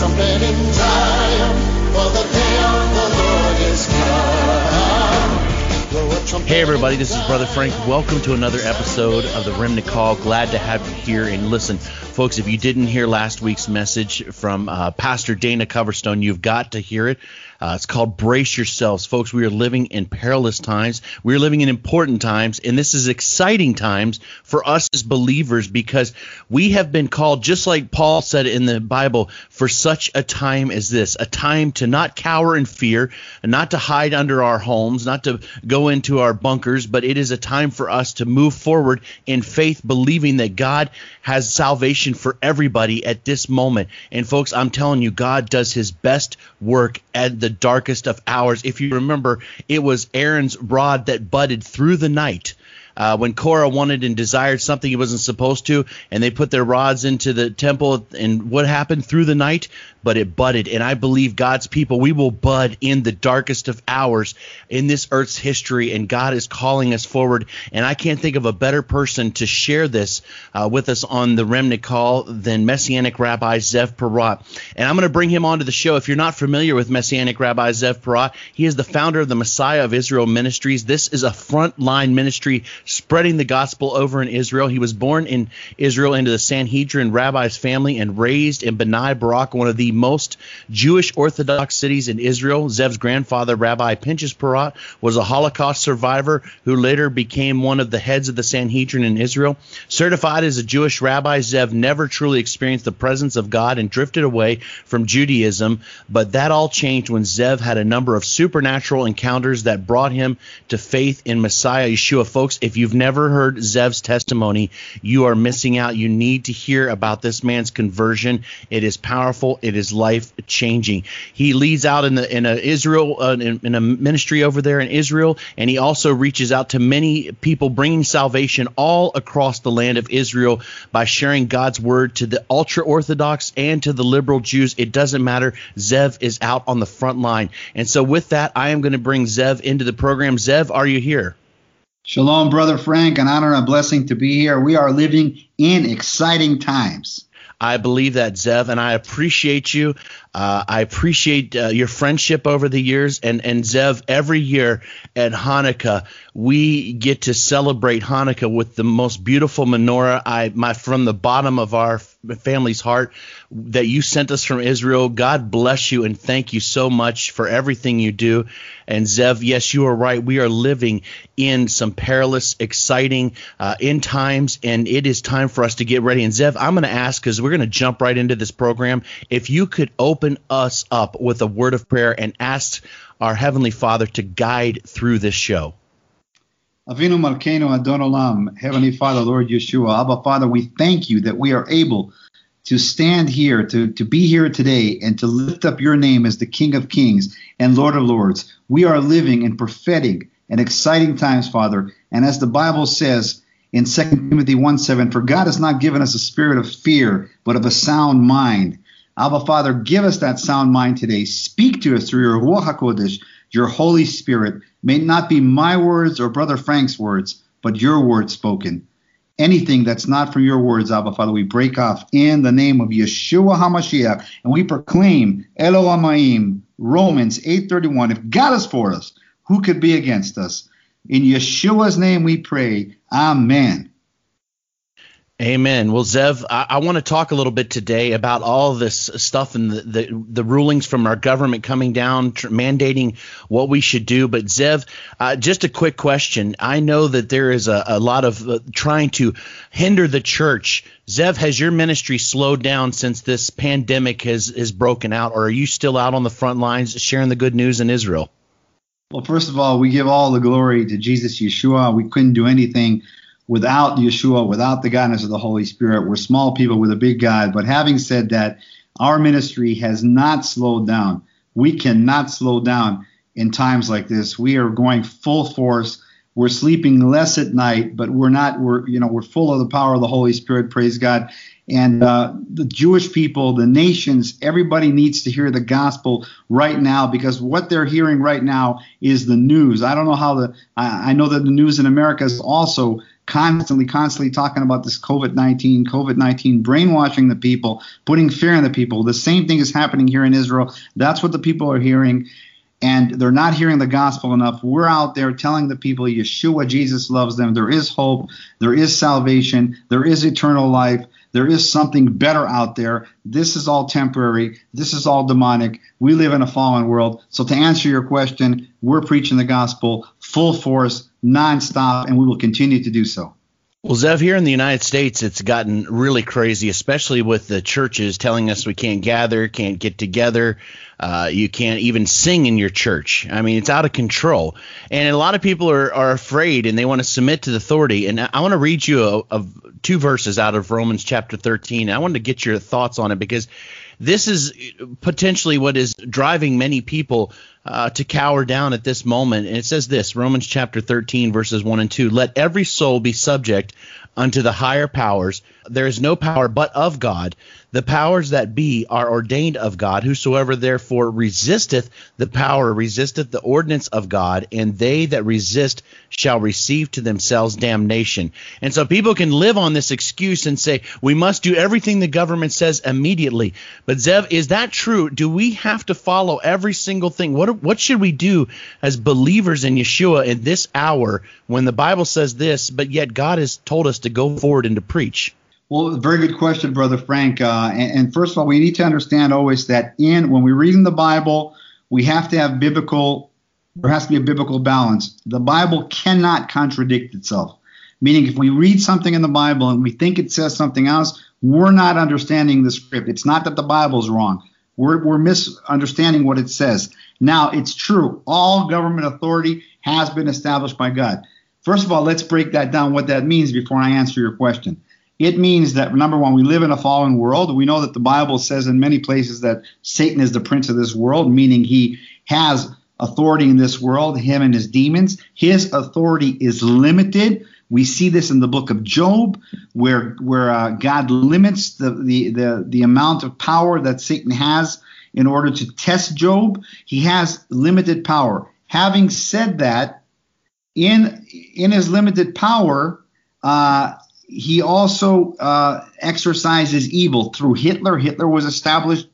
trumpet in Hey everybody, this is Brother Frank. Welcome to another episode of the Remnant Call. Glad to have you here and listen. Folks, if you didn't hear last week's message from uh, Pastor Dana Coverstone, you've got to hear it. Uh, it's called Brace Yourselves. Folks, we are living in perilous times. We are living in important times, and this is exciting times for us as believers because we have been called, just like Paul said in the Bible, for such a time as this a time to not cower in fear, not to hide under our homes, not to go into our bunkers, but it is a time for us to move forward in faith, believing that God has salvation for everybody at this moment. And folks, I'm telling you, God does his best work at the darkest of hours. If you remember, it was Aaron's rod that budded through the night. Uh, when Korah wanted and desired something he wasn't supposed to, and they put their rods into the temple, and what happened through the night? But it budded. And I believe God's people, we will bud in the darkest of hours in this earth's history, and God is calling us forward. And I can't think of a better person to share this uh, with us on the Remnant Call than Messianic Rabbi Zev Porat. And I'm going to bring him onto the show. If you're not familiar with Messianic Rabbi Zev Porat, he is the founder of the Messiah of Israel Ministries. This is a frontline ministry spreading the gospel over in Israel. He was born in Israel into the Sanhedrin rabbi's family and raised in Bnai Barak, one of the most Jewish Orthodox cities in Israel. Zev's grandfather, Rabbi Pinchas Porat, was a Holocaust survivor who later became one of the heads of the Sanhedrin in Israel. Certified as a Jewish rabbi, Zev never truly experienced the presence of God and drifted away from Judaism, but that all changed when Zev had a number of supernatural encounters that brought him to faith in Messiah Yeshua. Folks, if you've never heard Zev's testimony, you are missing out. You need to hear about this man's conversion. It is powerful. It is life changing. He leads out in the in a Israel uh, in, in a ministry over there in Israel, and he also reaches out to many people, bringing salvation all across the land of Israel by sharing God's word to the ultra orthodox and to the liberal Jews. It doesn't matter. Zev is out on the front line, and so with that, I am going to bring Zev into the program. Zev, are you here? Shalom, Brother Frank. An honor and a blessing to be here. We are living in exciting times. I believe that, Zev, and I appreciate you. Uh, I appreciate uh, your friendship over the years. And, and Zev, every year at Hanukkah, we get to celebrate Hanukkah with the most beautiful menorah. I my from the bottom of our family's heart that you sent us from Israel. God bless you and thank you so much for everything you do. And Zev, yes, you are right. We are living in some perilous, exciting uh, end times, and it is time for us to get ready. And Zev, I'm going to ask because we're going to jump right into this program. If you could open us up with a word of prayer and ask our Heavenly Father to guide through this show. Avinu Malkeinu Adon Olam, Heavenly Father, Lord Yeshua, Abba Father, we thank you that we are able to stand here, to, to be here today, and to lift up your name as the King of Kings and Lord of Lords. We are living in prophetic and exciting times, Father. And as the Bible says in 2 Timothy 1 7, for God has not given us a spirit of fear, but of a sound mind. Abba Father, give us that sound mind today. Speak to us through your Ruach HaKodesh, your Holy Spirit. May not be my words or Brother Frank's words, but your words spoken. Anything that's not from your words, Abba Father, we break off in the name of Yeshua HaMashiach, and we proclaim Elo Amaim, Romans 8:31. If God is for us, who could be against us? In Yeshua's name we pray. Amen. Amen. Well, Zev, I, I want to talk a little bit today about all this stuff and the, the, the rulings from our government coming down, tr- mandating what we should do. But, Zev, uh, just a quick question. I know that there is a, a lot of uh, trying to hinder the church. Zev, has your ministry slowed down since this pandemic has, has broken out, or are you still out on the front lines sharing the good news in Israel? Well, first of all, we give all the glory to Jesus Yeshua. We couldn't do anything without Yeshua, without the guidance of the Holy Spirit. We're small people with a big God. But having said that, our ministry has not slowed down. We cannot slow down in times like this. We are going full force. We're sleeping less at night, but we're not. We're you know we're full of the power of the Holy Spirit. Praise God. And uh, the Jewish people, the nations, everybody needs to hear the gospel right now because what they're hearing right now is the news. I don't know how the. I, I know that the news in America is also constantly, constantly talking about this COVID 19, COVID 19, brainwashing the people, putting fear in the people. The same thing is happening here in Israel. That's what the people are hearing. And they're not hearing the gospel enough. We're out there telling the people Yeshua, Jesus loves them. There is hope. There is salvation. There is eternal life. There is something better out there. This is all temporary. This is all demonic. We live in a fallen world. So, to answer your question, we're preaching the gospel full force, nonstop, and we will continue to do so. Well, Zev, here in the United States, it's gotten really crazy, especially with the churches telling us we can't gather, can't get together. Uh, you can't even sing in your church. I mean, it's out of control. And a lot of people are, are afraid and they want to submit to the authority. And I want to read you a, a, two verses out of Romans chapter 13. I wanted to get your thoughts on it because this is potentially what is driving many people uh, to cower down at this moment. And it says this Romans chapter 13, verses 1 and 2 Let every soul be subject unto the higher powers. There is no power but of God. The powers that be are ordained of God. Whosoever therefore resisteth the power resisteth the ordinance of God, and they that resist shall receive to themselves damnation. And so people can live on this excuse and say, we must do everything the government says immediately. But Zev, is that true? Do we have to follow every single thing? What, what should we do as believers in Yeshua in this hour when the Bible says this, but yet God has told us to go forward and to preach? Well, very good question, Brother Frank. Uh, and, and, first of all, we need to understand always that in when we read in the Bible, we have to have biblical. There has to be a biblical balance. The Bible cannot contradict itself. Meaning, if we read something in the Bible and we think it says something else, we're not understanding the script. It's not that the Bible's wrong. We're, we're misunderstanding what it says. Now, it's true. All government authority has been established by God. First of all, let's break that down, what that means, before I answer your question. It means that, number one, we live in a fallen world. We know that the Bible says in many places that Satan is the prince of this world, meaning he has authority in this world, him and his demons. His authority is limited. We see this in the book of Job, where where uh, God limits the, the the the amount of power that Satan has in order to test Job. He has limited power. Having said that, in in his limited power, uh, he also uh, exercises evil through Hitler. Hitler was established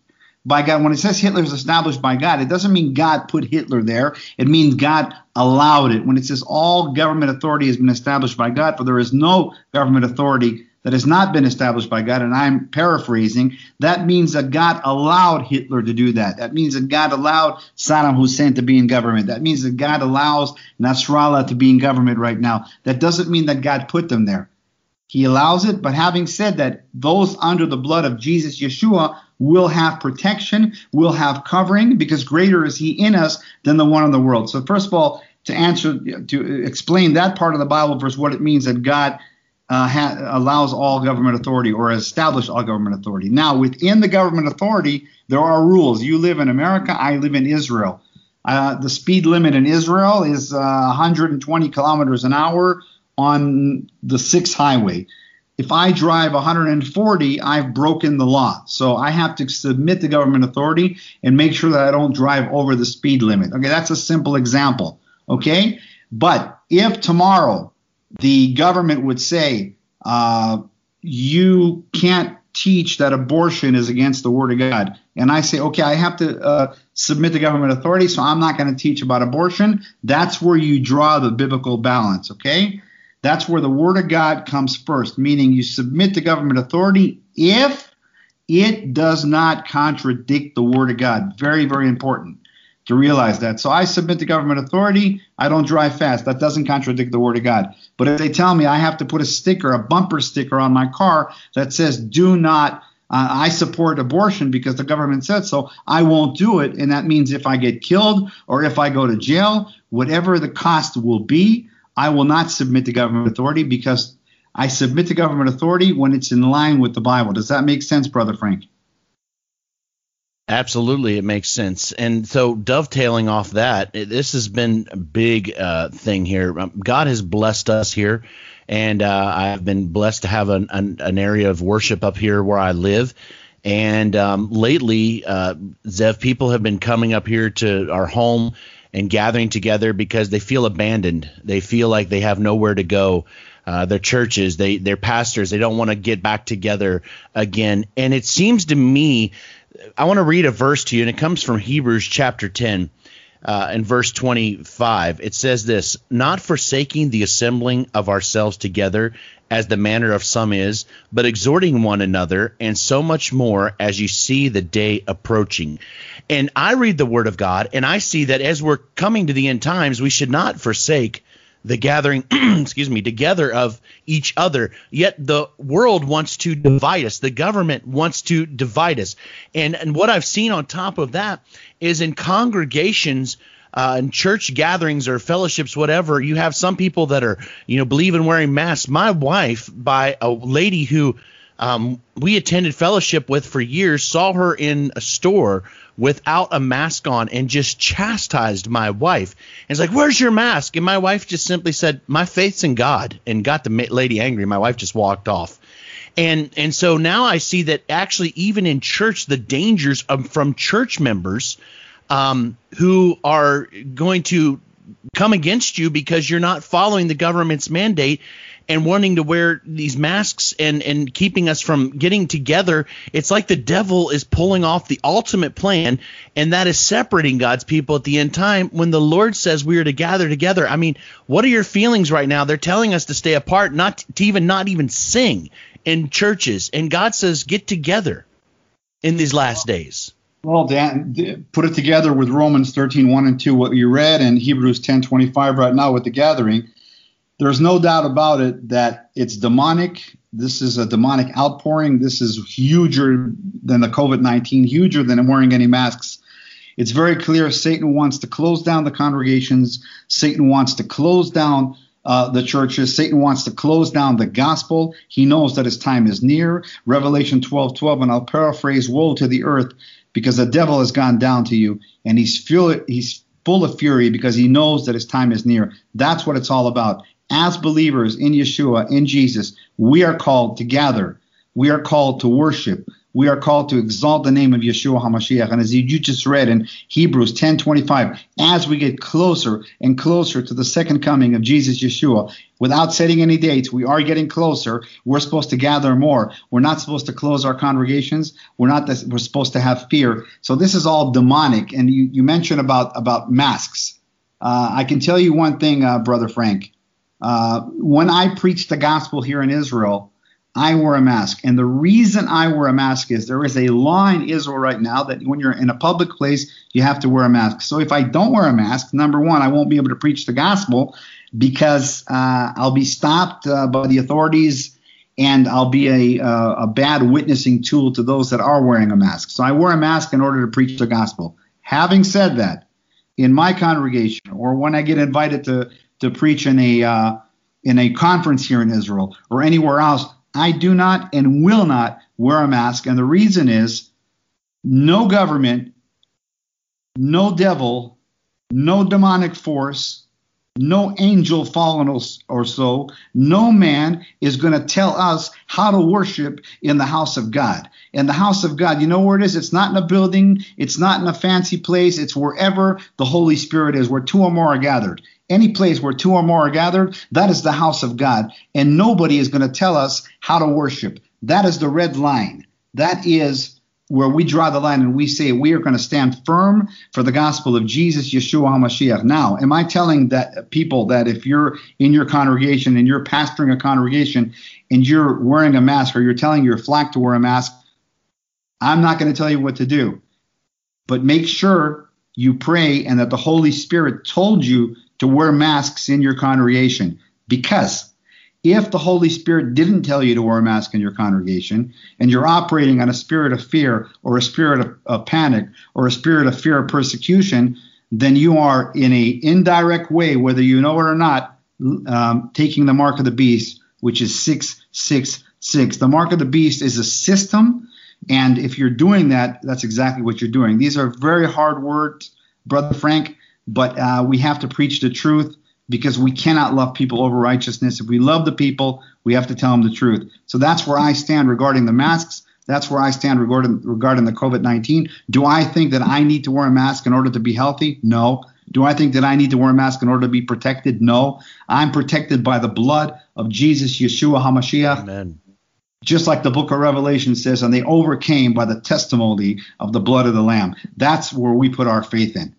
by God. When it says Hitler is established by God, it doesn't mean God put Hitler there. It means God allowed it. When it says all government authority has been established by God, for there is no government authority that has not been established by God, and I'm paraphrasing, that means that God allowed Hitler to do that. That means that God allowed Saddam Hussein to be in government. That means that God allows Nasrallah to be in government right now. That doesn't mean that God put them there. He allows it, but having said that, those under the blood of Jesus Yeshua will have protection, will have covering, because greater is He in us than the one in the world. So, first of all, to answer, to explain that part of the Bible verse, what it means that God uh, ha- allows all government authority or established all government authority. Now, within the government authority, there are rules. You live in America, I live in Israel. Uh, the speed limit in Israel is uh, 120 kilometers an hour on the sixth highway. If I drive 140, I've broken the law. So I have to submit to government authority and make sure that I don't drive over the speed limit. Okay, that's a simple example. Okay, but if tomorrow the government would say uh, you can't teach that abortion is against the word of God, and I say, okay, I have to uh, submit to government authority, so I'm not going to teach about abortion. That's where you draw the biblical balance. Okay. That's where the word of God comes first, meaning you submit to government authority if it does not contradict the word of God. Very, very important to realize that. So I submit to government authority. I don't drive fast. That doesn't contradict the word of God. But if they tell me I have to put a sticker, a bumper sticker on my car that says, do not uh, I support abortion because the government said so. I won't do it. And that means if I get killed or if I go to jail, whatever the cost will be, I will not submit to government authority because I submit to government authority when it's in line with the Bible. Does that make sense, Brother Frank? Absolutely, it makes sense. And so, dovetailing off that, this has been a big uh, thing here. Um, God has blessed us here, and uh, I've been blessed to have an, an, an, area of worship up here where I live. And um, lately, uh, Zev, people have been coming up here to our home and gathering together because they feel abandoned. They feel like they have nowhere to go. uh, their churches, they their pastors, they don't want to get back together again. And it seems to me, I want to read a verse to you, and it comes from Hebrews chapter 10. Uh, in verse 25, it says this Not forsaking the assembling of ourselves together, as the manner of some is, but exhorting one another, and so much more as you see the day approaching. And I read the word of God, and I see that as we're coming to the end times, we should not forsake the gathering, excuse me, together of each other. Yet the world wants to divide us. The government wants to divide us. And and what I've seen on top of that is in congregations uh, in church gatherings or fellowships, whatever, you have some people that are, you know, believe in wearing masks. My wife, by a lady who um, we attended fellowship with for years, saw her in a store without a mask on and just chastised my wife. And it's like, "Where's your mask?" And my wife just simply said, "My faith's in God," and got the lady angry. My wife just walked off. And and so now I see that actually even in church, the dangers of, from church members um, who are going to come against you because you're not following the government's mandate and wanting to wear these masks and and keeping us from getting together it's like the devil is pulling off the ultimate plan and that is separating God's people at the end time. When the Lord says we are to gather together I mean what are your feelings right now? They're telling us to stay apart not to even not even sing in churches. And God says get together in these last days. Well, Dan, put it together with Romans 13, 1 and 2, what you read, and Hebrews 10, 25 right now with the gathering. There's no doubt about it that it's demonic. This is a demonic outpouring. This is huger than the COVID 19, huger than wearing any masks. It's very clear Satan wants to close down the congregations. Satan wants to close down uh, the churches. Satan wants to close down the gospel. He knows that his time is near. Revelation 12 12, and I'll paraphrase Woe to the earth because the devil has gone down to you and he's he's full of fury because he knows that his time is near. That's what it's all about. As believers in Yeshua, in Jesus, we are called to gather. We are called to worship we are called to exalt the name of Yeshua HaMashiach. And as you just read in Hebrews 10:25, as we get closer and closer to the second coming of Jesus Yeshua, without setting any dates, we are getting closer. We're supposed to gather more. We're not supposed to close our congregations. We're not. We're supposed to have fear. So this is all demonic. And you, you mentioned about about masks. Uh, I can tell you one thing, uh, brother Frank. Uh, when I preach the gospel here in Israel, I wear a mask. And the reason I wear a mask is there is a law in Israel right now that when you're in a public place, you have to wear a mask. So if I don't wear a mask, number one, I won't be able to preach the gospel because uh, I'll be stopped uh, by the authorities and I'll be a, a bad witnessing tool to those that are wearing a mask. So I wear a mask in order to preach the gospel. Having said that, in my congregation or when I get invited to, to preach in a uh, in a conference here in Israel or anywhere else, I do not and will not wear a mask. And the reason is no government, no devil, no demonic force, no angel fallen or so, no man is going to tell us how to worship in the house of God. In the house of God, you know where it is? It's not in a building, it's not in a fancy place, it's wherever the Holy Spirit is, where two or more are gathered. Any place where two or more are gathered, that is the house of God. And nobody is going to tell us how to worship. That is the red line. That is where we draw the line and we say we are going to stand firm for the gospel of Jesus, Yeshua HaMashiach. Now, am I telling that people that if you're in your congregation and you're pastoring a congregation and you're wearing a mask or you're telling your flock to wear a mask, I'm not going to tell you what to do. But make sure you pray and that the Holy Spirit told you to wear masks in your congregation because if the Holy Spirit didn't tell you to wear a mask in your congregation and you're operating on a spirit of fear or a spirit of, of panic or a spirit of fear of persecution, then you are in a indirect way, whether you know it or not, um, taking the mark of the beast, which is 666. The mark of the beast is a system. And if you're doing that, that's exactly what you're doing. These are very hard words, Brother Frank, but uh, we have to preach the truth because we cannot love people over righteousness. If we love the people, we have to tell them the truth. So that's where I stand regarding the masks. That's where I stand regarding regarding the COVID 19. Do I think that I need to wear a mask in order to be healthy? No. Do I think that I need to wear a mask in order to be protected? No. I'm protected by the blood of Jesus, Yeshua HaMashiach. Amen. Just like the book of Revelation says, and they overcame by the testimony of the blood of the Lamb. That's where we put our faith in.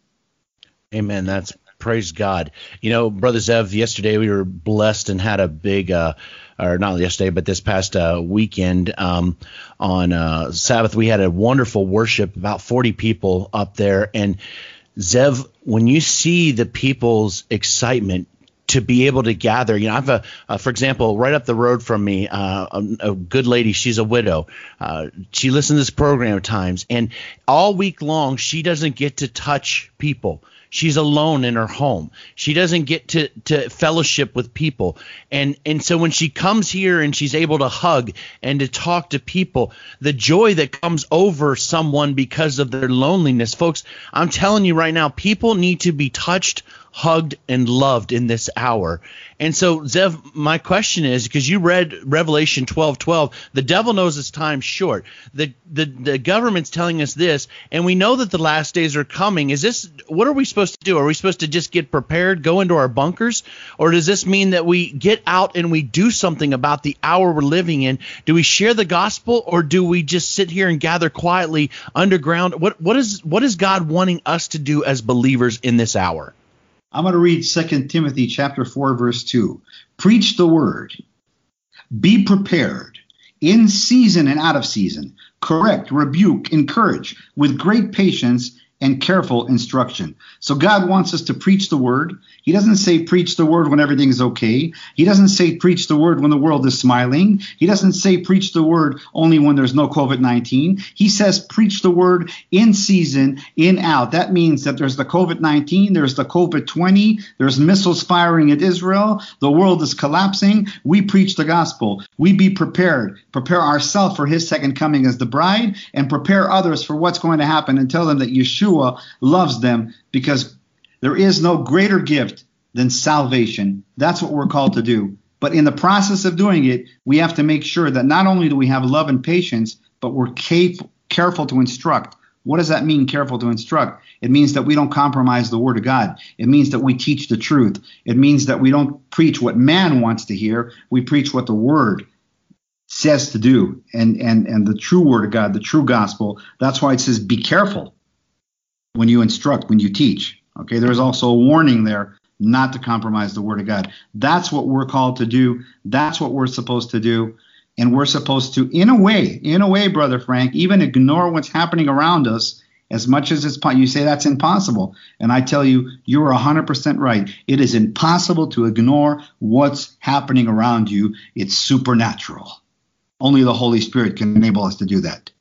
Amen. That's praise God. You know, Brother Zev, yesterday we were blessed and had a big, uh, or not yesterday, but this past uh, weekend um, on uh, Sabbath, we had a wonderful worship, about 40 people up there. And Zev, when you see the people's excitement to be able to gather. You know, I have a, uh, for example, right up the road from me, uh, a, a, good lady. She's a widow. Uh, she listens to this program at times, and all week long she doesn't get to touch people. She's alone in her home. She doesn't get to, to fellowship with people. And and so when she comes here and she's able to hug and to talk to people, the joy that comes over someone because of their loneliness, folks, I'm telling you right now, people need to be touched, hugged, and loved in this hour. And so, Zev, my question is because you read Revelation 12 12, the devil knows his time short. The, the, the government's telling us this, and we know that the last days are coming. Is this what are we supposed to do? Are we supposed to just get prepared, go into our bunkers? Or does this mean that we get out and we do something about the hour we're living in? Do we share the gospel or do we just sit here and gather quietly underground? What, what, is, what is God wanting us to do as believers in this hour? I'm going to read 2 Timothy chapter 4 verse 2. Preach the word. Be prepared in season and out of season. Correct, rebuke, encourage with great patience and careful instruction. So God wants us to preach the word. He doesn't say preach the word when everything is okay. He doesn't say preach the word when the world is smiling. He doesn't say preach the word only when there's no COVID 19. He says preach the word in season, in out. That means that there's the COVID 19, there's the COVID 20, there's missiles firing at Israel, the world is collapsing. We preach the gospel. We be prepared, prepare ourselves for his second coming as the bride, and prepare others for what's going to happen and tell them that Yeshua Yeshua loves them because there is no greater gift than salvation. That's what we're called to do. But in the process of doing it, we have to make sure that not only do we have love and patience, but we're careful to instruct. What does that mean, careful to instruct? It means that we don't compromise the word of God. It means that we teach the truth. It means that we don't preach what man wants to hear. We preach what the word says to do and, and, and the true word of God, the true gospel. That's why it says, be careful when you instruct, when you teach. Okay, there's also a warning there not to compromise the word of God. That's what we're called to do. That's what we're supposed to do. And we're supposed to, in a way, in a way, Brother Frank, even ignore what's happening around us as much as it's possible. You say that's impossible. And I tell you, you're 100% right. It is impossible to ignore what's happening around you. It's supernatural. Only the Holy Spirit can enable us to do that.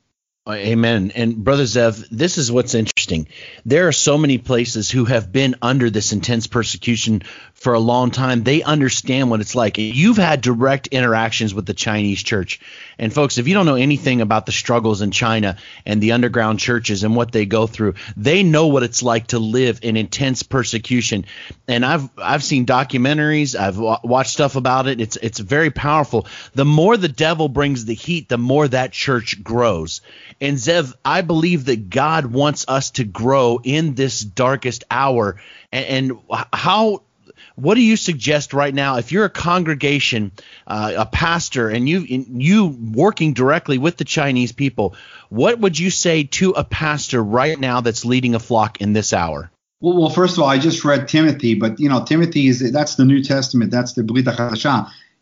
Uh, amen. And Brother Zev, this is what's interesting. There are so many places who have been under this intense persecution for a long time. They understand what it's like. You've had direct interactions with the Chinese church. And folks, if you don't know anything about the struggles in China and the underground churches and what they go through, they know what it's like to live in intense persecution. And I've I've seen documentaries, I've watched stuff about it. It's it's very powerful. The more the devil brings the heat, the more that church grows. And Zev, I believe that God wants us to grow in this darkest hour. And, and how what do you suggest right now? If you're a congregation uh, a pastor and you you working directly with the chinese people what would you say to a pastor right now that's leading a flock in this hour? Well, well first of all i just read timothy but you know timothy is that's the new testament. That's the Brit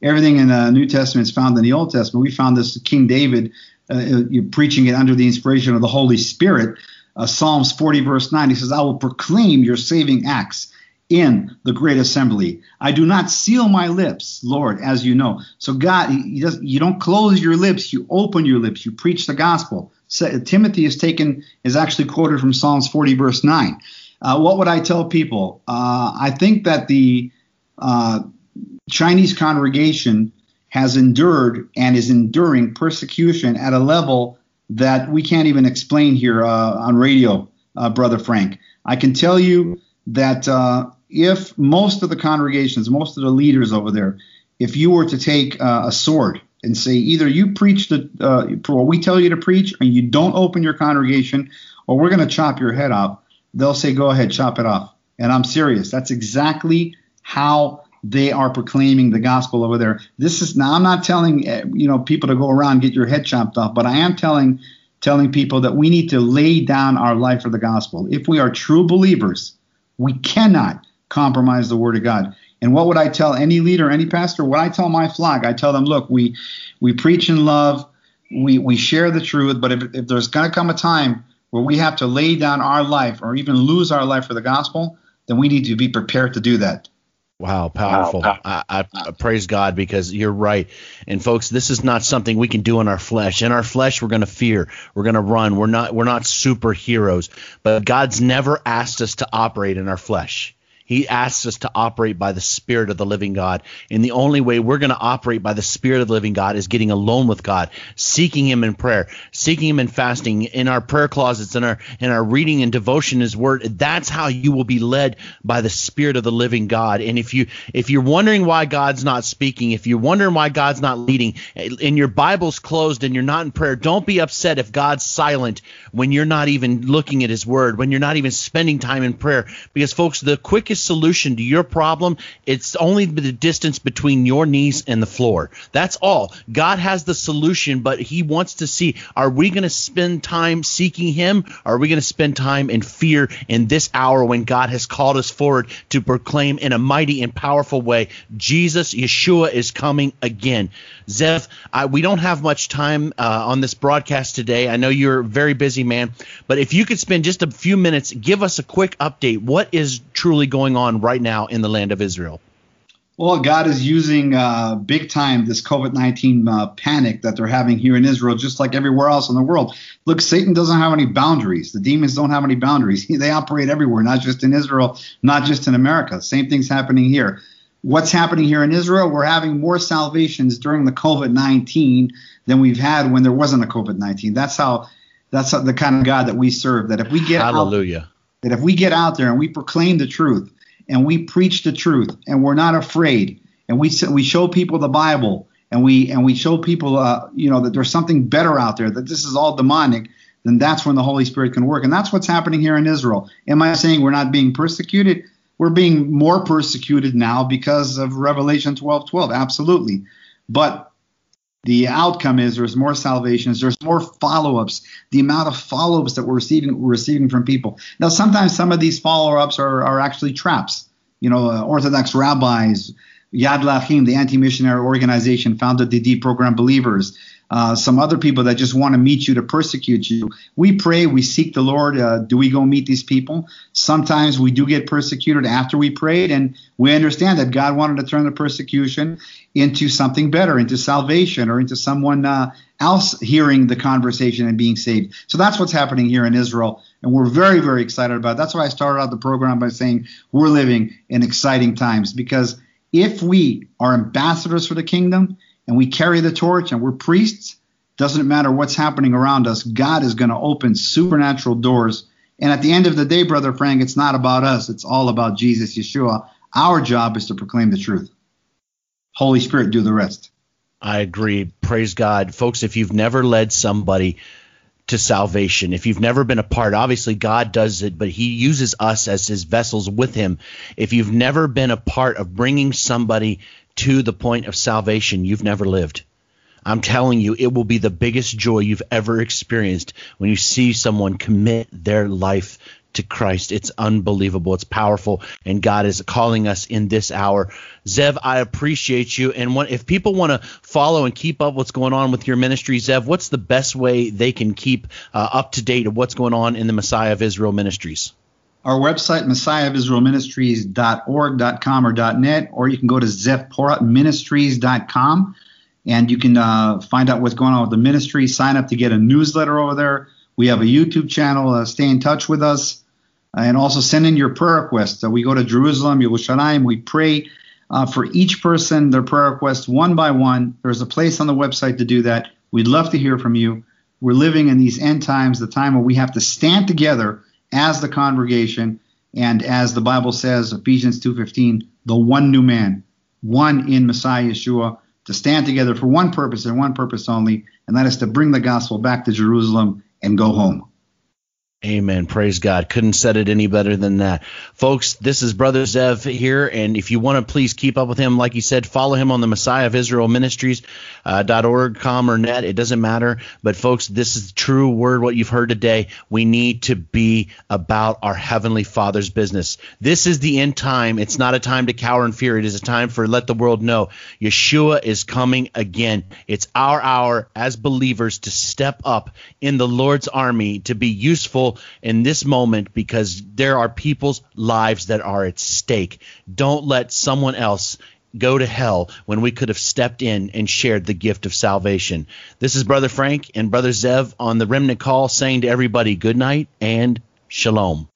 everything in the new testament is found in the old testament. We found this king david uh, you're preaching it under the inspiration of the Holy Spirit. Uh, Psalms 40, verse 9, he says, I will proclaim your saving acts in the great assembly. I do not seal my lips, Lord, as you know. So God, you don't close your lips, you open your lips, you preach the gospel. So, Timothy is taken, is actually quoted from Psalms 40, verse 9. Uh, what would I tell people? Uh, I think that the uh, Chinese congregation has endured and is enduring persecution at a level that we can't even explain here uh, on radio, uh, Brother Frank. I can tell you that uh, if most of the congregations, most of the leaders over there, if you were to take uh, a sword and say either you preach the uh, what we tell you to preach, and you don't open your congregation, or we're going to chop your head off, they'll say go ahead, chop it off. And I'm serious. That's exactly how they are proclaiming the gospel over there. This is now I'm not telling uh, you know people to go around get your head chopped off, but I am telling telling people that we need to lay down our life for the gospel. If we are true believers, we cannot compromise the word of God. And what would I tell any leader, any pastor? What I tell my flock, I tell them, look, we we preach in love, we we share the truth, but if, if there's going to come a time where we have to lay down our life or even lose our life for the gospel, then we need to be prepared to do that. Wow, powerful. Wow. I, I, praise God because you're right. And folks, this is not something we can do in our flesh. In our flesh, we're going to fear. We're going to run. We're not we're not superheroes. But God's never asked us to operate in our flesh. He asks us to operate by the Spirit of the living God. And the only way we're going to operate by the Spirit of the living God is getting alone with God, seeking Him in prayer, seeking Him in fasting, in our prayer closets, in our in our reading and devotion His Word. That's how you will be led by the Spirit of the living God. And if you if you're wondering why God's not speaking, if you're wondering why God's not leading, and your Bible's closed and you're not in prayer, don't be upset if God's silent when you're not even looking at His Word, when you're not even spending time in prayer. Because folks, the quickest solution to your problem. It's only the distance between your knees and the floor. That's all. God has the solution, but He wants to see are we going to spend time seeking Him? Are we going to spend time in fear in this hour when God has called us forward to proclaim in a mighty and powerful way Jesus, Yeshua is coming again? Zev, I, we don't have much time uh, on this broadcast today. I know you're a very busy man, but if you could spend just a few minutes, give us a quick update. What is truly going on right now in the land of Israel? Well, God is using uh, big time this COVID 19 uh, panic that they're having here in Israel, just like everywhere else in the world. Look, Satan doesn't have any boundaries. The demons don't have any boundaries. They operate everywhere, not just in Israel, not just in America. Same thing's happening here what's happening here in Israel, we're having more salvations during the COVID 19 than we've had when there wasn't a COVID 19. That's how, that's how, the kind of God that we serve. That if we get Hallelujah. Out, that if we get out there and we proclaim the truth and we preach the truth and we're not afraid and we we show people the Bible and we and we show people uh, you know that there's something better out there that this is all demonic then that's when the Holy Spirit can work and that's what's happening here in Israel. Am I saying we're not being persecuted? we're being more persecuted now because of Revelation 12 12. Absolutely. But the outcome is there's more salvations, there's more follow ups. The amount of follow ups that we're receiving, we're receiving from people. Now, sometimes some of these follow ups are, are actually traps. You know, uh, Orthodox rabbis, Yad L'Achim, the anti missionary organization, founded the deprogrammed believers uh, some other people that just want to meet you to persecute you. We pray, we seek the Lord. Uh, do we go meet these people? Sometimes we do get persecuted after we prayed, and we understand that God wanted to turn the persecution into something better, into salvation, or into someone uh, else hearing the conversation and being saved. So that's what's happening here in Israel, and we're very, very excited about it. That's why I started out the program by saying we're living in exciting times because if we are ambassadors for the kingdom, and we carry the torch and we're priests, doesn't matter what's happening around us, God is going to open supernatural doors. And at the end of the day, Brother Frank, it's not about us, it's all about Jesus, Yeshua. Our job is to proclaim the truth. Holy Spirit, do the rest. I agree. Praise God. Folks, if you've never led somebody to salvation, if you've never been a part, obviously God does it, but He uses us as His vessels with Him. If you've never been a part of bringing somebody to the point of salvation, you've never lived. I'm telling you, it will be the biggest joy you've ever experienced when you see someone commit their life to Christ. It's unbelievable. It's powerful. And God is calling us in this hour. Zev, I appreciate you. And what, if people want to follow and keep up what's going on with your ministry, Zev, what's the best way they can keep uh, up to date of what's going on in the Messiah of Israel ministries? our website, messiahofisraelministries.org.com or .net, or you can go to zevporatministries.com and you can uh, find out what's going on with the ministry. Sign up to get a newsletter over there. We have a YouTube channel. Uh, stay in touch with us. Uh, and also send in your prayer requests. Uh, we go to Jerusalem, Yerushalayim. We pray uh, for each person, their prayer requests one by one. There's a place on the website to do that. We'd love to hear from you. We're living in these end times, the time where we have to stand together as the congregation and as the Bible says, Ephesians 2:15, the one new man, one in Messiah Yeshua, to stand together for one purpose and one purpose only, and that is to bring the gospel back to Jerusalem and go home. Amen. Praise God. Couldn't said it any better than that. Folks, this is Brother Zev here, and if you want to please keep up with him, like he said, follow him on the Messiah of Israel Ministries uh, .org, com, or net. It doesn't matter. But folks, this is the true word, what you've heard today. We need to be about our Heavenly Father's business. This is the end time. It's not a time to cower in fear. It is a time for let the world know Yeshua is coming again. It's our hour as believers to step up in the Lord's army to be useful in this moment because there are people's lives that are at stake. Don't let someone else go to hell when we could have stepped in and shared the gift of salvation. This is Brother Frank and Brother Zev on the Remnant Call saying to everybody good night and shalom.